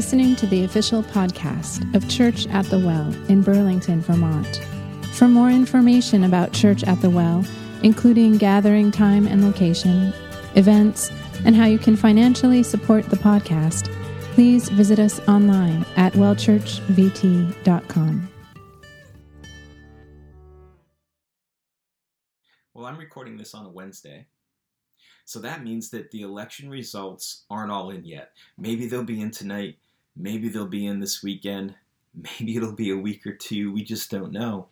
listening to the official podcast of Church at the Well in Burlington, Vermont. For more information about Church at the Well, including gathering time and location, events, and how you can financially support the podcast, please visit us online at wellchurchvt.com. Well, I'm recording this on a Wednesday. So that means that the election results aren't all in yet. Maybe they'll be in tonight. Maybe they'll be in this weekend. Maybe it'll be a week or two. We just don't know.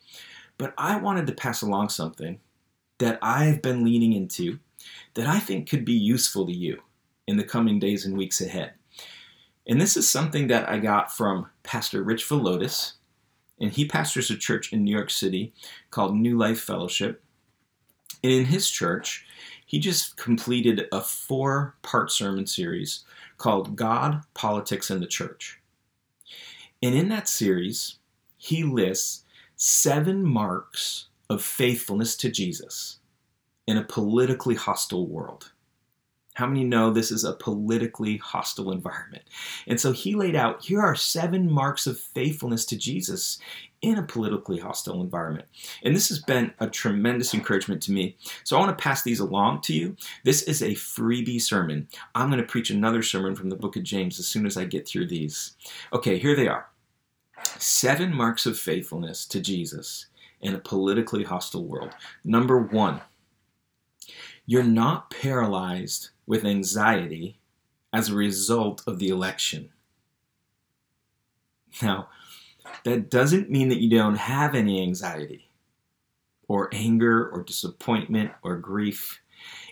But I wanted to pass along something that I've been leaning into that I think could be useful to you in the coming days and weeks ahead. And this is something that I got from Pastor Rich Villodas, and he pastors a church in New York City called New Life Fellowship. And in his church, he just completed a four part sermon series called God, Politics, and the Church. And in that series, he lists seven marks of faithfulness to Jesus in a politically hostile world. How many know this is a politically hostile environment? And so he laid out here are seven marks of faithfulness to Jesus in a politically hostile environment. And this has been a tremendous encouragement to me. So I want to pass these along to you. This is a freebie sermon. I'm going to preach another sermon from the book of James as soon as I get through these. Okay, here they are Seven marks of faithfulness to Jesus in a politically hostile world. Number one, you're not paralyzed with anxiety as a result of the election. Now, that doesn't mean that you don't have any anxiety or anger or disappointment or grief.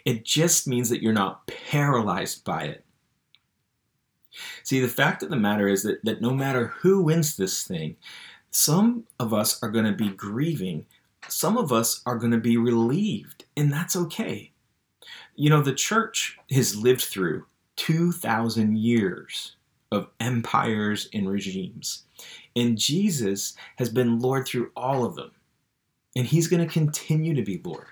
It just means that you're not paralyzed by it. See, the fact of the matter is that, that no matter who wins this thing, some of us are going to be grieving, some of us are going to be relieved, and that's okay. You know, the church has lived through 2,000 years of empires and regimes, and Jesus has been Lord through all of them, and he's going to continue to be Lord.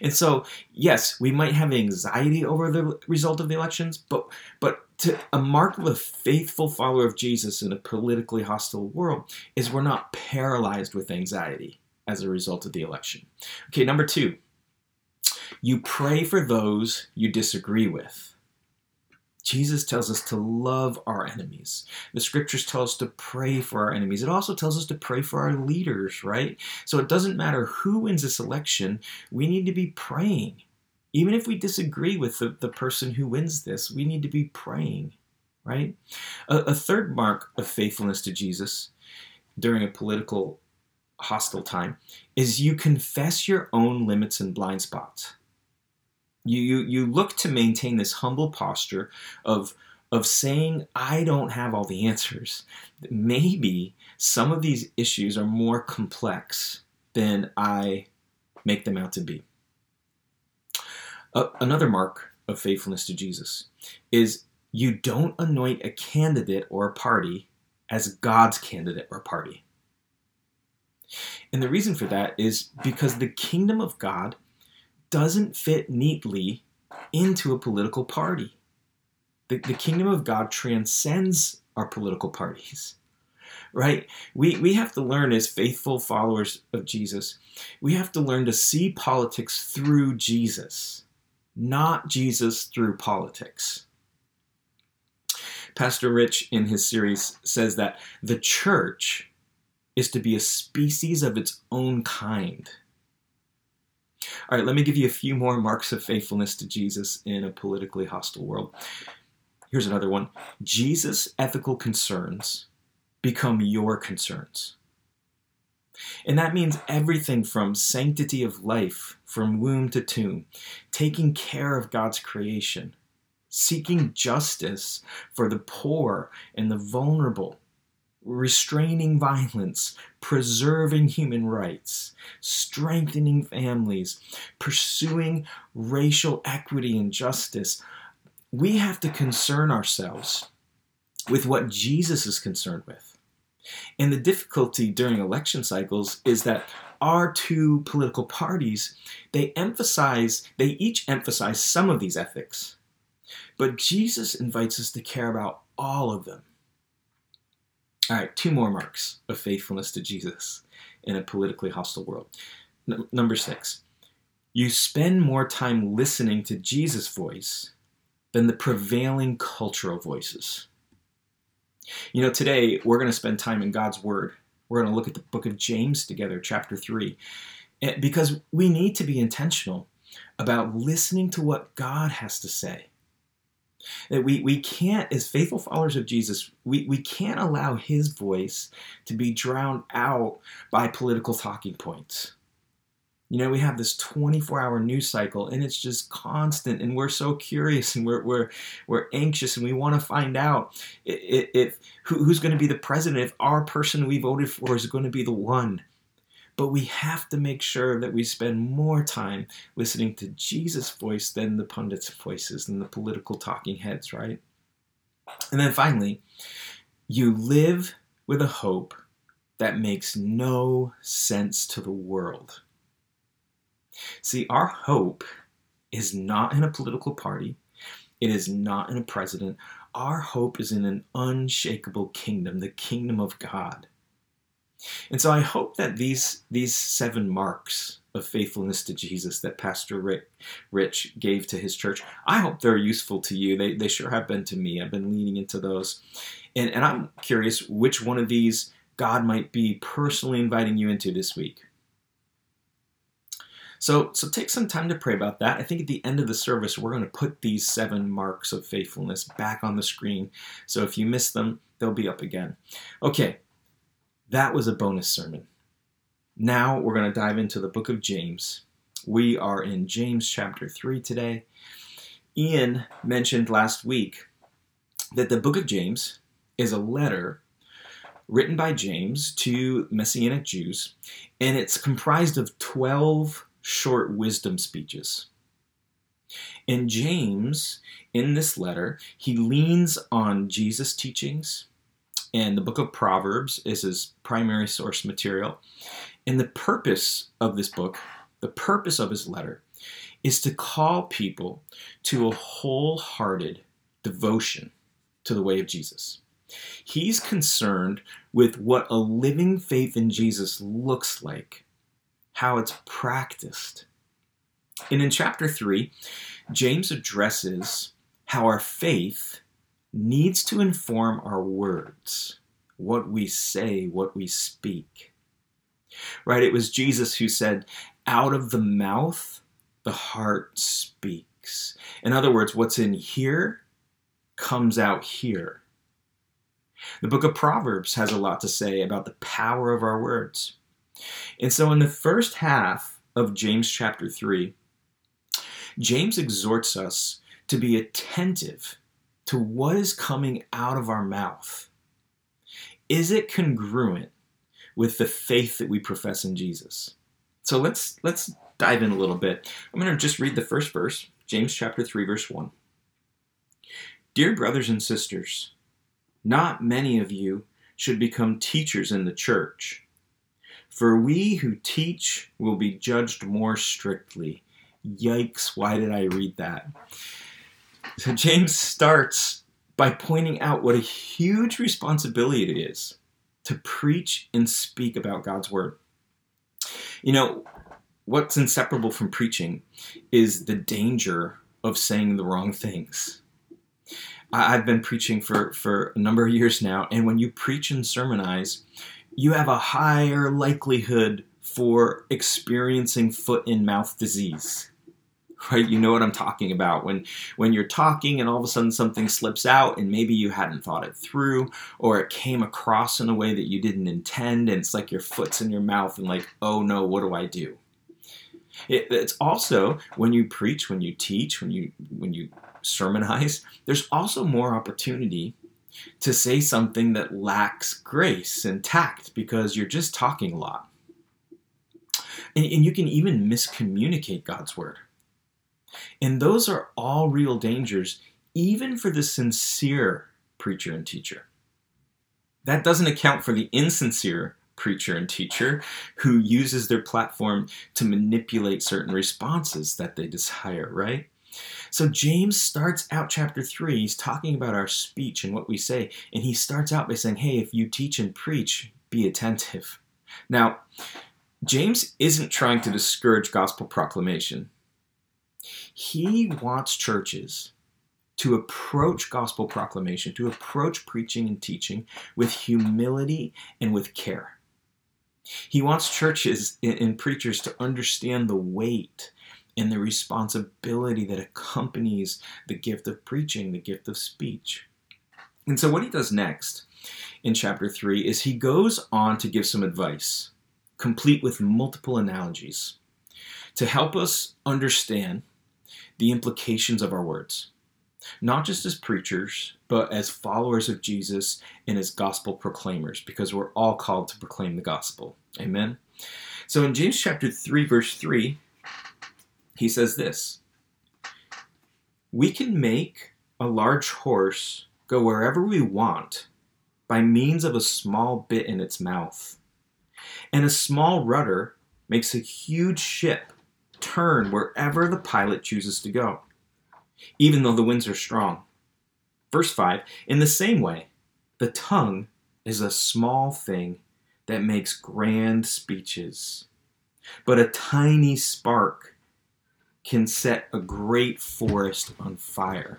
And so, yes, we might have anxiety over the result of the elections, but but to, a mark of a faithful follower of Jesus in a politically hostile world is we're not paralyzed with anxiety as a result of the election. Okay, number two, you pray for those you disagree with. Jesus tells us to love our enemies. The scriptures tell us to pray for our enemies. It also tells us to pray for our leaders, right? So it doesn't matter who wins this election, we need to be praying. Even if we disagree with the, the person who wins this, we need to be praying, right? A, a third mark of faithfulness to Jesus during a political hostile time is you confess your own limits and blind spots. You, you, you look to maintain this humble posture of, of saying, I don't have all the answers. Maybe some of these issues are more complex than I make them out to be. Uh, another mark of faithfulness to Jesus is you don't anoint a candidate or a party as God's candidate or party. And the reason for that is because the kingdom of God doesn't fit neatly into a political party. The, the kingdom of God transcends our political parties, right? We, we have to learn as faithful followers of Jesus, we have to learn to see politics through Jesus, not Jesus through politics. Pastor Rich, in his series, says that the church is to be a species of its own kind all right, let me give you a few more marks of faithfulness to Jesus in a politically hostile world. Here's another one Jesus' ethical concerns become your concerns. And that means everything from sanctity of life, from womb to tomb, taking care of God's creation, seeking justice for the poor and the vulnerable, restraining violence, preserving human rights, strengthening families, pursuing racial equity and justice. We have to concern ourselves with what Jesus is concerned with. And the difficulty during election cycles is that our two political parties, they emphasize, they each emphasize some of these ethics. But Jesus invites us to care about all of them All right, two more marks of faithfulness to Jesus in a politically hostile world. N- number six, you spend more time listening to Jesus' voice than the prevailing cultural voices. You know, today we're going to spend time in God's Word. We're going to look at the book of James together, chapter 3, because we need to be intentional about listening to what God has to say. That we, we can't, as faithful followers of Jesus, we, we can't allow his voice to be drowned out by political talking points. You know, we have this 24 hour news cycle and it's just constant, and we're so curious and we're, we're, we're anxious and we want to find out if, if who's going to be the president, if our person we voted for is going to be the one. But we have to make sure that we spend more time listening to Jesus' voice than the pundits' voices and the political talking heads, right? And then finally, you live with a hope that makes no sense to the world. See, our hope is not in a political party, it is not in a president. Our hope is in an unshakable kingdom, the kingdom of God. And so I hope that these, these seven marks of faithfulness to Jesus that Pastor Rick, Rich gave to his church, I hope they're useful to you. They, they sure have been to me. I've been leaning into those. And, and I'm curious which one of these God might be personally inviting you into this week. So, so take some time to pray about that. I think at the end of the service, we're going to put these seven marks of faithfulness back on the screen. So if you miss them, they'll be up again. Okay, that was a bonus sermon. Now we're going to dive into the book of James. We are in James chapter 3 today. Ian mentioned last week that the book of James is a letter written by James to Messianic Jews, and it's comprised of 12 short wisdom speeches. In James, in this letter, he leans on Jesus' teachings, and the book of Proverbs is his primary source material. And the purpose of this book, the purpose of his letter, is to call people to a wholehearted devotion to the way of Jesus. He's concerned with what a living faith in Jesus looks like how it's practiced. And in chapter 3, James addresses how our faith needs to inform our words, what we say, what we speak. Right? It was Jesus who said, out of the mouth, the heart speaks. In other words, what's in here comes out here. The book of Proverbs has a lot to say about the power of our words. And so, in the first half of James chapter 3, James exhorts us to be attentive to what is coming out of our mouth. Is it congruent with the faith that we profess in Jesus? So let's let's dive in a little bit. I'm going to just read the first verse, James chapter 3 verse 1. Dear brothers and sisters, not many of you should become teachers in the church for we who teach will be judged more strictly. Yikes, why did I read that? So James starts by pointing out what a huge responsibility it is to preach and speak about God's word. You know, what's inseparable from preaching is the danger of saying the wrong things. I've been preaching for, for a number of years now, and when you preach and sermonize, you have a higher likelihood for experiencing foot and mouth disease right you know what i'm talking about when when you're talking and all of a sudden something slips out and maybe you hadn't thought it through or it came across in a way that you didn't intend and it's like your foot's in your mouth and like oh no what do i do it, it's also when you preach when you teach when you when you sermonize there's also more opportunity to say something that lacks grace and tact because you're just talking a lot. And, and you can even miscommunicate God's word. And those are all real dangers, even for the sincere preacher and teacher. That doesn't account for the insincere preacher and teacher who uses their platform to manipulate certain responses that they desire, right? So James starts out chapter 3, he's talking about our speech and what we say, and he starts out by saying, Hey, if you teach and preach, be attentive. Now, James isn't trying to discourage gospel proclamation. He wants churches to approach gospel proclamation, to approach preaching and teaching with humility and with care. He wants churches and preachers to understand the weight and the responsibility that accompanies the gift of preaching, the gift of speech. And so, what he does next in chapter 3 is he goes on to give some advice, complete with multiple analogies, to help us understand the implications of our words, not just as preachers, but as followers of Jesus and as gospel proclaimers, because we're all called to proclaim the gospel. Amen. So in James chapter 3, verse 3, he says this We can make a large horse go wherever we want by means of a small bit in its mouth. And a small rudder makes a huge ship turn wherever the pilot chooses to go, even though the winds are strong. Verse 5 In the same way, the tongue is a small thing that makes grand speeches, but a tiny spark can set a great forest on fire.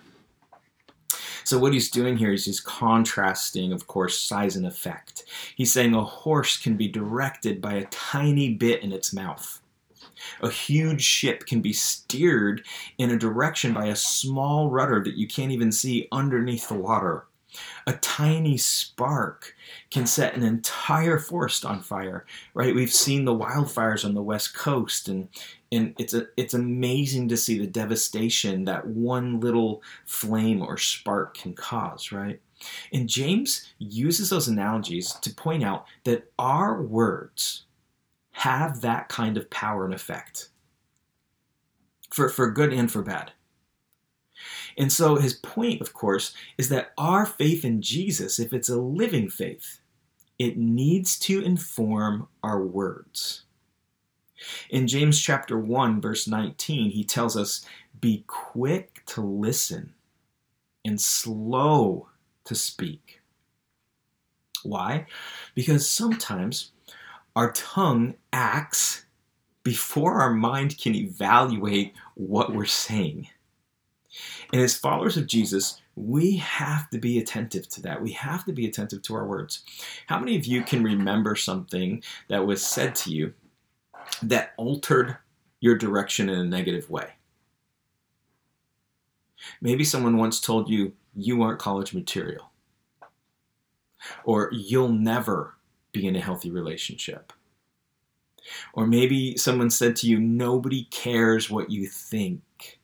So, what he's doing here is he's contrasting, of course, size and effect. He's saying a horse can be directed by a tiny bit in its mouth. A huge ship can be steered in a direction by a small rudder that you can't even see underneath the water. A tiny spark can set an entire forest on fire, right? We've seen the wildfires on the west coast and and it's a, it's amazing to see the devastation that one little flame or spark can cause, right? And James uses those analogies to point out that our words have that kind of power and effect for, for good and for bad. And so his point, of course, is that our faith in Jesus, if it's a living faith, it needs to inform our words. In James chapter 1 verse 19, he tells us, "Be quick to listen and slow to speak." Why? Because sometimes our tongue acts before our mind can evaluate what we're saying. And as followers of Jesus, we have to be attentive to that. We have to be attentive to our words. How many of you can remember something that was said to you that altered your direction in a negative way? Maybe someone once told you you aren't college material, or you'll never be in a healthy relationship. Or maybe someone said to you, nobody cares what you think.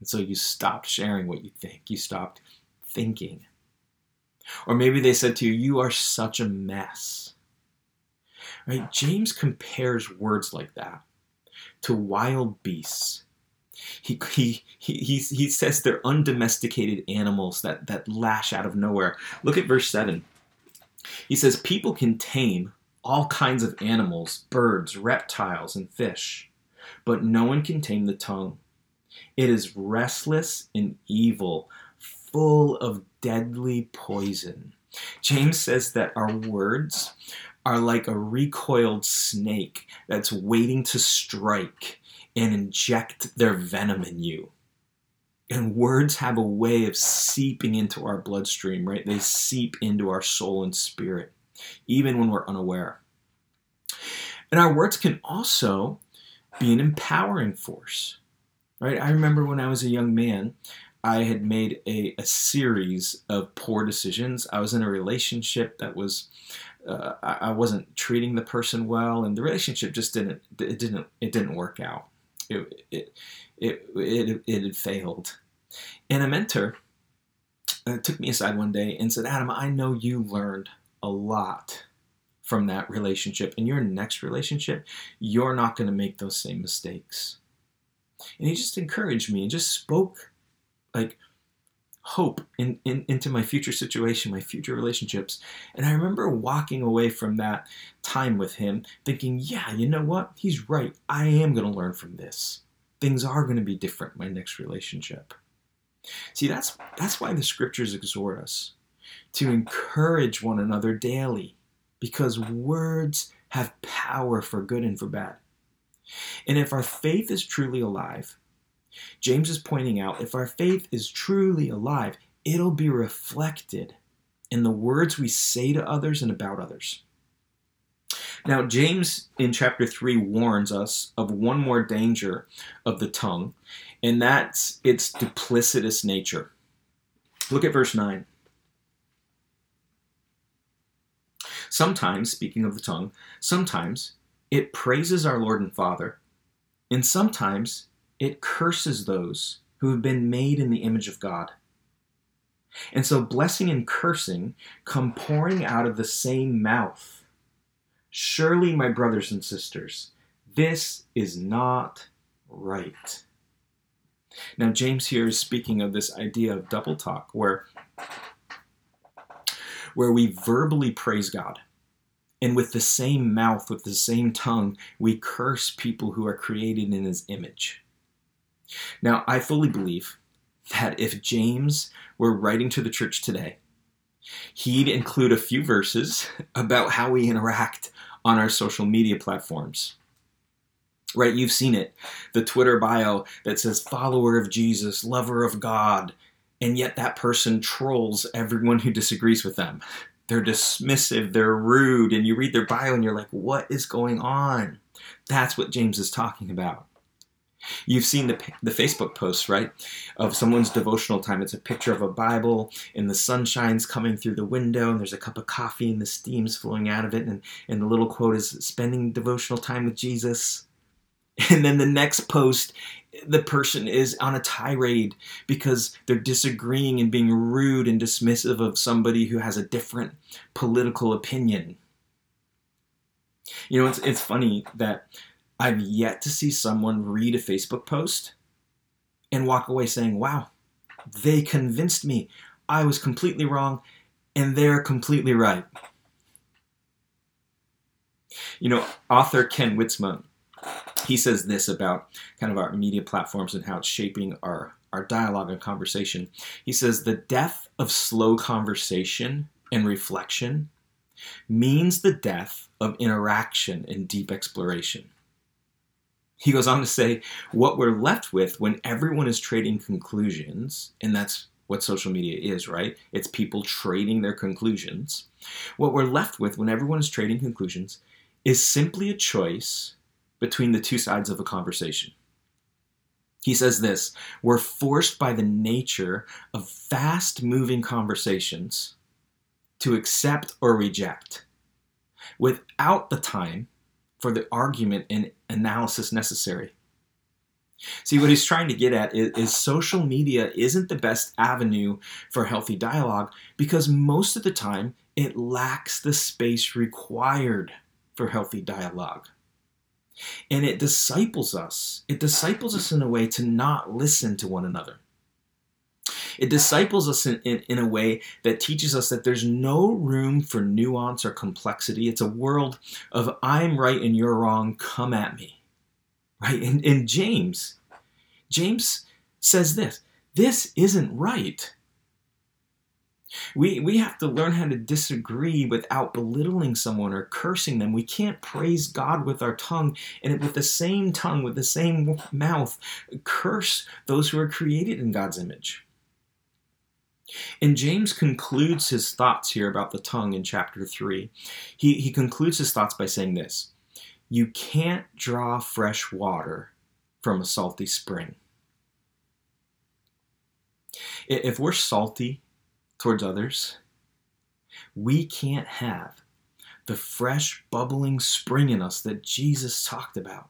And so you stopped sharing what you think. You stopped thinking. Or maybe they said to you, You are such a mess. Right? James compares words like that to wild beasts. He, he, he, he, says they're undomesticated animals that, that lash out of nowhere. Look at verse 7. He says, People can tame all kinds of animals, birds, reptiles, and fish, but no one can tame the tongue. It is restless and evil, full of deadly poison. James says that our words are like a recoiled snake that's waiting to strike and inject their venom in you. And words have a way of seeping into our bloodstream, right? They seep into our soul and spirit, even when we're unaware. And our words can also be an empowering force right? I remember when I was a young man, I had made a, a series of poor decisions. I was in a relationship that was, uh, I, I wasn't treating the person well, and the relationship just didn't, it didn't, it didn't work out. It, it, it, it, it had failed. And a mentor uh, took me aside one day and said, Adam, I know you learned a lot from that relationship. In your next relationship, you're not going to make those same mistakes. And he just encouraged me and just spoke like hope in, in, into my future situation, my future relationships. And I remember walking away from that time with him thinking, yeah, you know what? He's right. I am going to learn from this. things are going to be different my next relationship. See, that's that's why the scriptures exhort us to encourage one another daily because words have power for good and for bad. And if our faith is truly alive, James is pointing out if our faith is truly alive, it'll be reflected in the words we say to others and about others. Now, James in chapter 3 warns us of one more danger of the tongue, and that's its duplicitous nature. Look at verse 9. Sometimes, speaking of the tongue, sometimes it praises our Lord and Father, and sometimes it curses those who have been made in the image of God. And so blessing and cursing come pouring out of the same mouth. Surely, my brothers and sisters, this is not right. Now, James here is speaking of this idea of double talk, where, where we verbally praise God. And with the same mouth, with the same tongue, we curse people who are created in his image. Now, I fully believe that if James were writing to the church today, he'd include a few verses about how we interact on our social media platforms. Right, you've seen it. The Twitter bio that says follower of Jesus, lover of God, and yet that person trolls everyone who disagrees with them. They're dismissive, they're rude, and you read their bio and you're like, what is going on? That's what James is talking about. You've seen the, the Facebook posts, right? Of someone's devotional time. It's a picture of a Bible, and the sun shines coming through the window, and there's a cup of coffee, and the steam's flowing out of it. And, and the little quote is spending devotional time with Jesus. And then the next post, the person is on a tirade because they're disagreeing and being rude and dismissive of somebody who has a different political opinion. You know, it's, it's funny that I've yet to see someone read a Facebook post and walk away saying, wow, they convinced me I was completely wrong and they're completely right. You know, author Ken Wytsma, he says this about kind of our media platforms and how it's shaping our, our dialogue and conversation. He says, the death of slow conversation and reflection means the death of interaction and deep exploration. He goes on to say, what we're left with when everyone is trading conclusions, and that's what social media is, right? It's people trading their conclusions. What we're left with when everyone is trading conclusions is simply a choice between the two sides of a conversation. He says this We're forced by the nature of fast moving conversations to accept or reject without the time for the argument and analysis necessary. See, what he's trying to get at is, is, social media isn't the best avenue for healthy dialogue because most of the time it lacks the space required for healthy dialogue. And it disciples us. It disciples us in a way to not listen to one another. It disciples us in, in, in, a way that teaches us that there's no room for nuance or complexity. It's a world of I'm right and you're wrong, come at me. Right? And, and James, James says this this isn't right. We, we have to learn how to disagree without belittling someone or cursing them. We can't praise God with our tongue and with the same tongue, with the same mouth, curse those who are created in God's image. And James concludes his thoughts here about the tongue in chapter 3. He, he concludes his thoughts by saying this You can't draw fresh water from a salty spring. If we're salty towards others, we can't have the fresh, bubbling spring in us that Jesus talked about.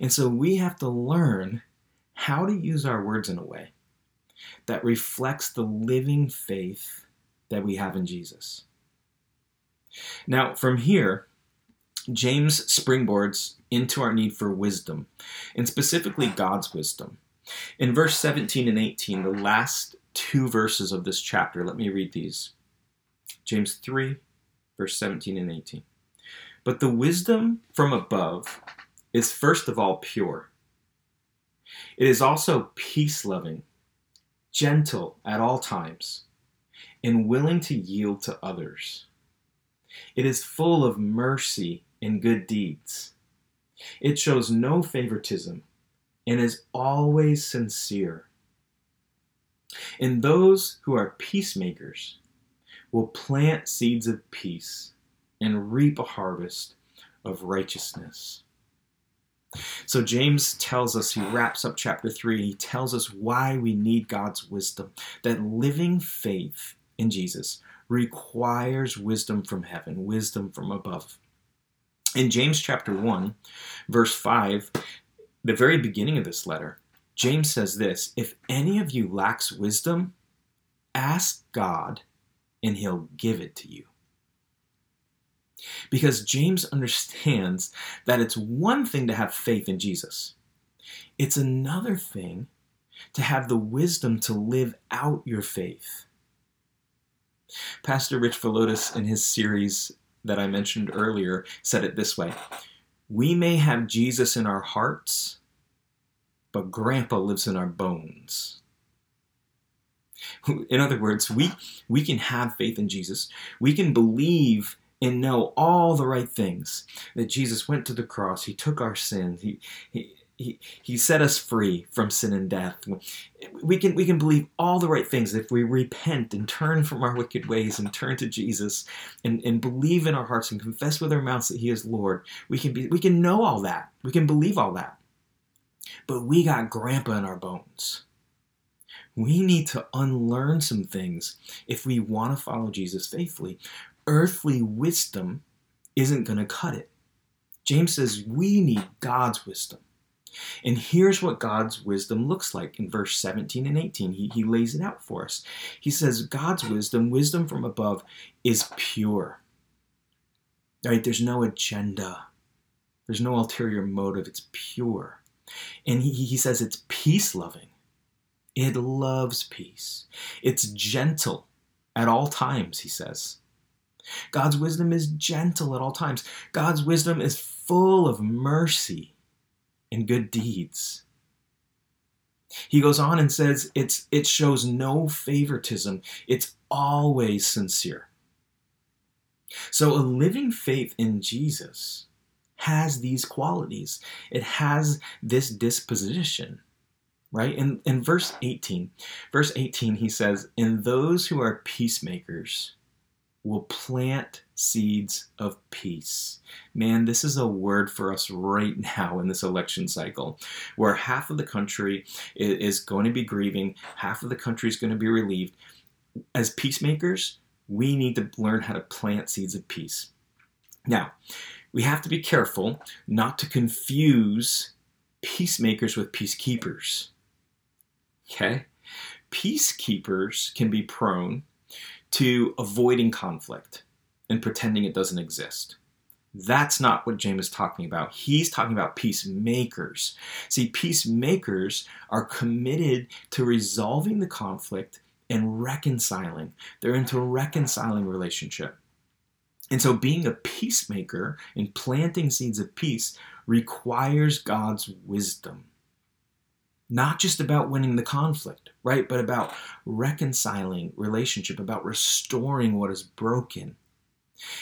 And so we have to learn how to use our words in a way that reflects the living faith that we have in Jesus. Now, from here, James springboards into our need for wisdom, and specifically God's wisdom. In verse 17 and 18, the last two verses of this chapter, let me read these. James 3, verse 17 and 18. But the wisdom from above is first of all pure, It is also peace loving, gentle at all times, and willing to yield to others. It is full of mercy and good deeds. It shows no favoritism and is always sincere. And those who are peacemakers will plant seeds of peace and reap a harvest of righteousness. So James tells us, he wraps up chapter 3, he tells us why we need God's wisdom. That living faith in Jesus requires wisdom from heaven, wisdom from above. In James chapter 1, verse 5, the very beginning of this letter, James says this If any of you lacks wisdom, ask God, and he'll give it to you. Because James understands that it's one thing to have faith in Jesus, it's another thing to have the wisdom to live out your faith. Pastor Rich Villodas, in his series that I mentioned earlier, said it this way We may have Jesus in our hearts, but Grandpa lives in our bones. In other words, we, we can have faith in Jesus. We can believe and know all the right things that Jesus went to the cross. He took our sins. He, he, he, he set us free from sin and death. We can, we can believe all the right things if we repent and turn from our wicked ways and turn to Jesus and, and believe in our hearts and confess with our mouths that He is Lord. We can, be, we can know all that. We can believe all that. But we got grandpa in our bones. We need to unlearn some things if we want to follow Jesus faithfully earthly wisdom isn't going to cut it. James says we need God's wisdom. And here's what God's wisdom looks like in verse 17 and 18. He, he lays it out for us. He says, God's wisdom, wisdom from above, is pure. Right? There's no agenda, there's no ulterior motive. It's pure. And he, he says it's peace loving. It loves peace. It's gentle at all times, he says. God's wisdom is gentle at all times. God's wisdom is full of mercy and good deeds. He goes on and says it's, it shows no favoritism, it's always sincere. So, a living faith in Jesus has these qualities, it has this disposition. Right? In, in verse 18, verse 18, he says, In those who are peacemakers, will plant seeds of peace. Man, this is a word for us right now in this election cycle, where half of the country is going to be grieving, half of the country is going to be relieved. As peacemakers, we need to learn how to plant seeds of peace. Now, we have to be careful not to confuse peacemakers with peacekeepers. Okay? Peacekeepers can be prone to avoiding conflict and pretending it doesn't exist. That's not what James is talking about. He's talking about peacemakers. See, peacemakers are committed to resolving the conflict and reconciling. They're into reconciling relationship. And so, being a peacemaker and planting seeds of peace requires God's wisdom not just about winning the conflict, right? But about reconciling relationship, about restoring what is broken.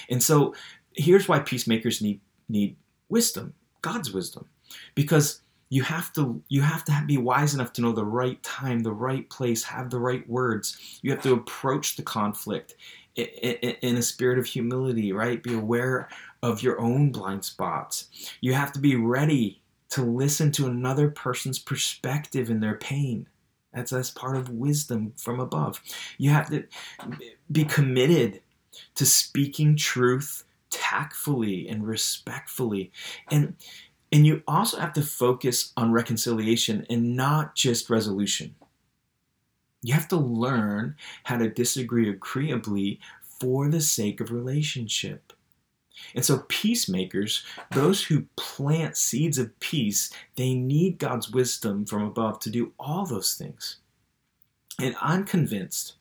And so here's why peacemakers need need wisdom, God's wisdom. Because you have to you have to be wise enough to know the right time, the right place, have the right words. You have to approach the conflict in a spirit of humility, right? Be aware of your own blind spots. You have to be ready to listen to another person's perspective in their pain. That's, that's part of wisdom from above. You have to be committed to speaking truth tactfully and respectfully. And and you also have to focus on reconciliation and not just resolution. You have to learn how to disagree agreeably for the sake of relationship. And so, peacemakers, those who plant seeds of peace, they need God's wisdom from above to do all those things. And I'm convinced,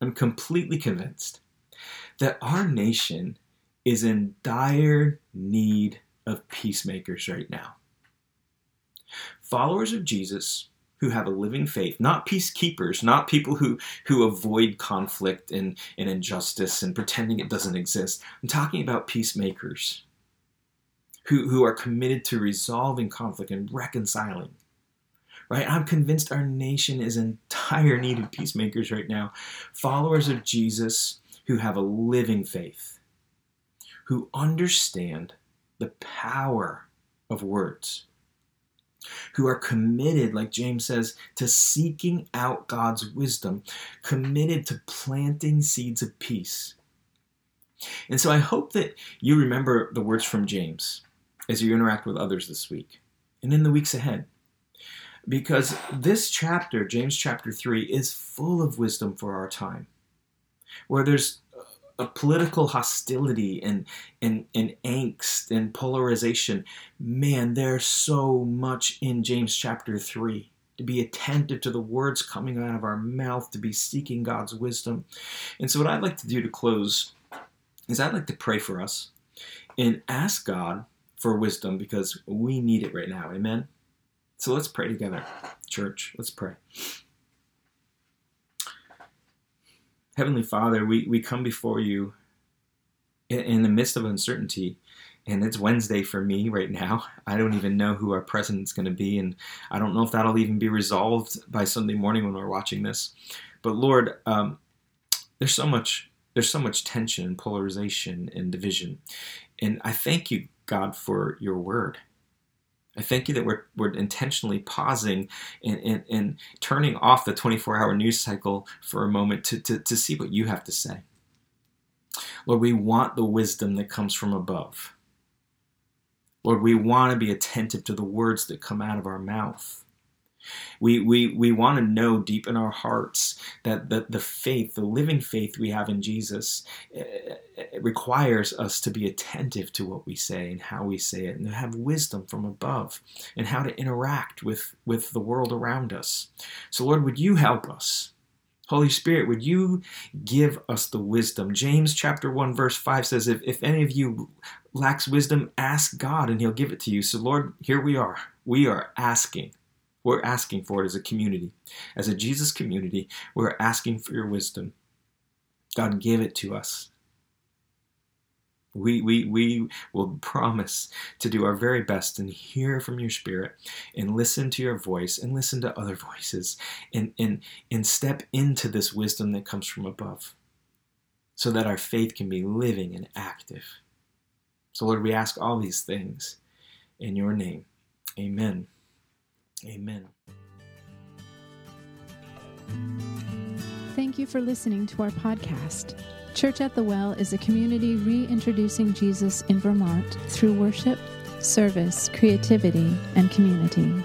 I'm completely convinced, that our nation is in dire need of peacemakers right now. Followers of Jesus who have a living faith, not peacekeepers, not people who, who avoid conflict and, and injustice and pretending it doesn't exist. I'm talking about peacemakers who, who are committed to resolving conflict and reconciling. Right? I'm convinced our nation is in dire need of peacemakers right now. Followers of Jesus who have a living faith, who understand the power of words who are committed, like James says, to seeking out God's wisdom, committed to planting seeds of peace. And so I hope that you remember the words from James as you interact with others this week and in the weeks ahead. Because this chapter, James chapter 3, is full of wisdom for our time, where there's a political hostility and, and, and angst and polarization. Man, there's so much in James chapter 3 to be attentive to the words coming out of our mouth, to be seeking God's wisdom. And so, what I'd like to do to close is I'd like to pray for us and ask God for wisdom because we need it right now. Amen? So, let's pray together, church. Let's pray. Heavenly Father, we, we come before you in, in the midst of uncertainty. And it's Wednesday for me right now. I don't even know who our president's going to be. And I don't know if that'll even be resolved by Sunday morning when we're watching this. But Lord, um, there's so much there's so much tension and polarization and division. And I thank you, God, for your word. I thank you that we're, we're intentionally pausing and, and, and turning off the 24 hour news cycle for a moment to, to, to see what you have to say. Lord, we want the wisdom that comes from above. Lord, we want to be attentive to the words that come out of our mouth. We, we, we want to know deep in our hearts that the, the faith, the living faith we have in Jesus, eh, eh, eh, requires us to be attentive to what we say and how we say it and to have wisdom from above and how to interact with, with the world around us. So, Lord, would you help us? Holy Spirit, would you give us the wisdom? James chapter 1, verse 5 says, if, if any of you lacks wisdom, ask God and he'll give it to you. So, Lord, here we are. We are asking. We're asking for it as a community. As a Jesus community, we're asking for your wisdom. God, give it to us. We, we, we will promise to do our very best and hear from your spirit and listen to your voice and listen to other voices and, and, and step into this wisdom that comes from above so that our faith can be living and active. So, Lord, we ask all these things in your name. Amen. Amen. Thank you for listening to our podcast. Church at the Well is a community reintroducing Jesus in Vermont through worship, service, creativity, and community.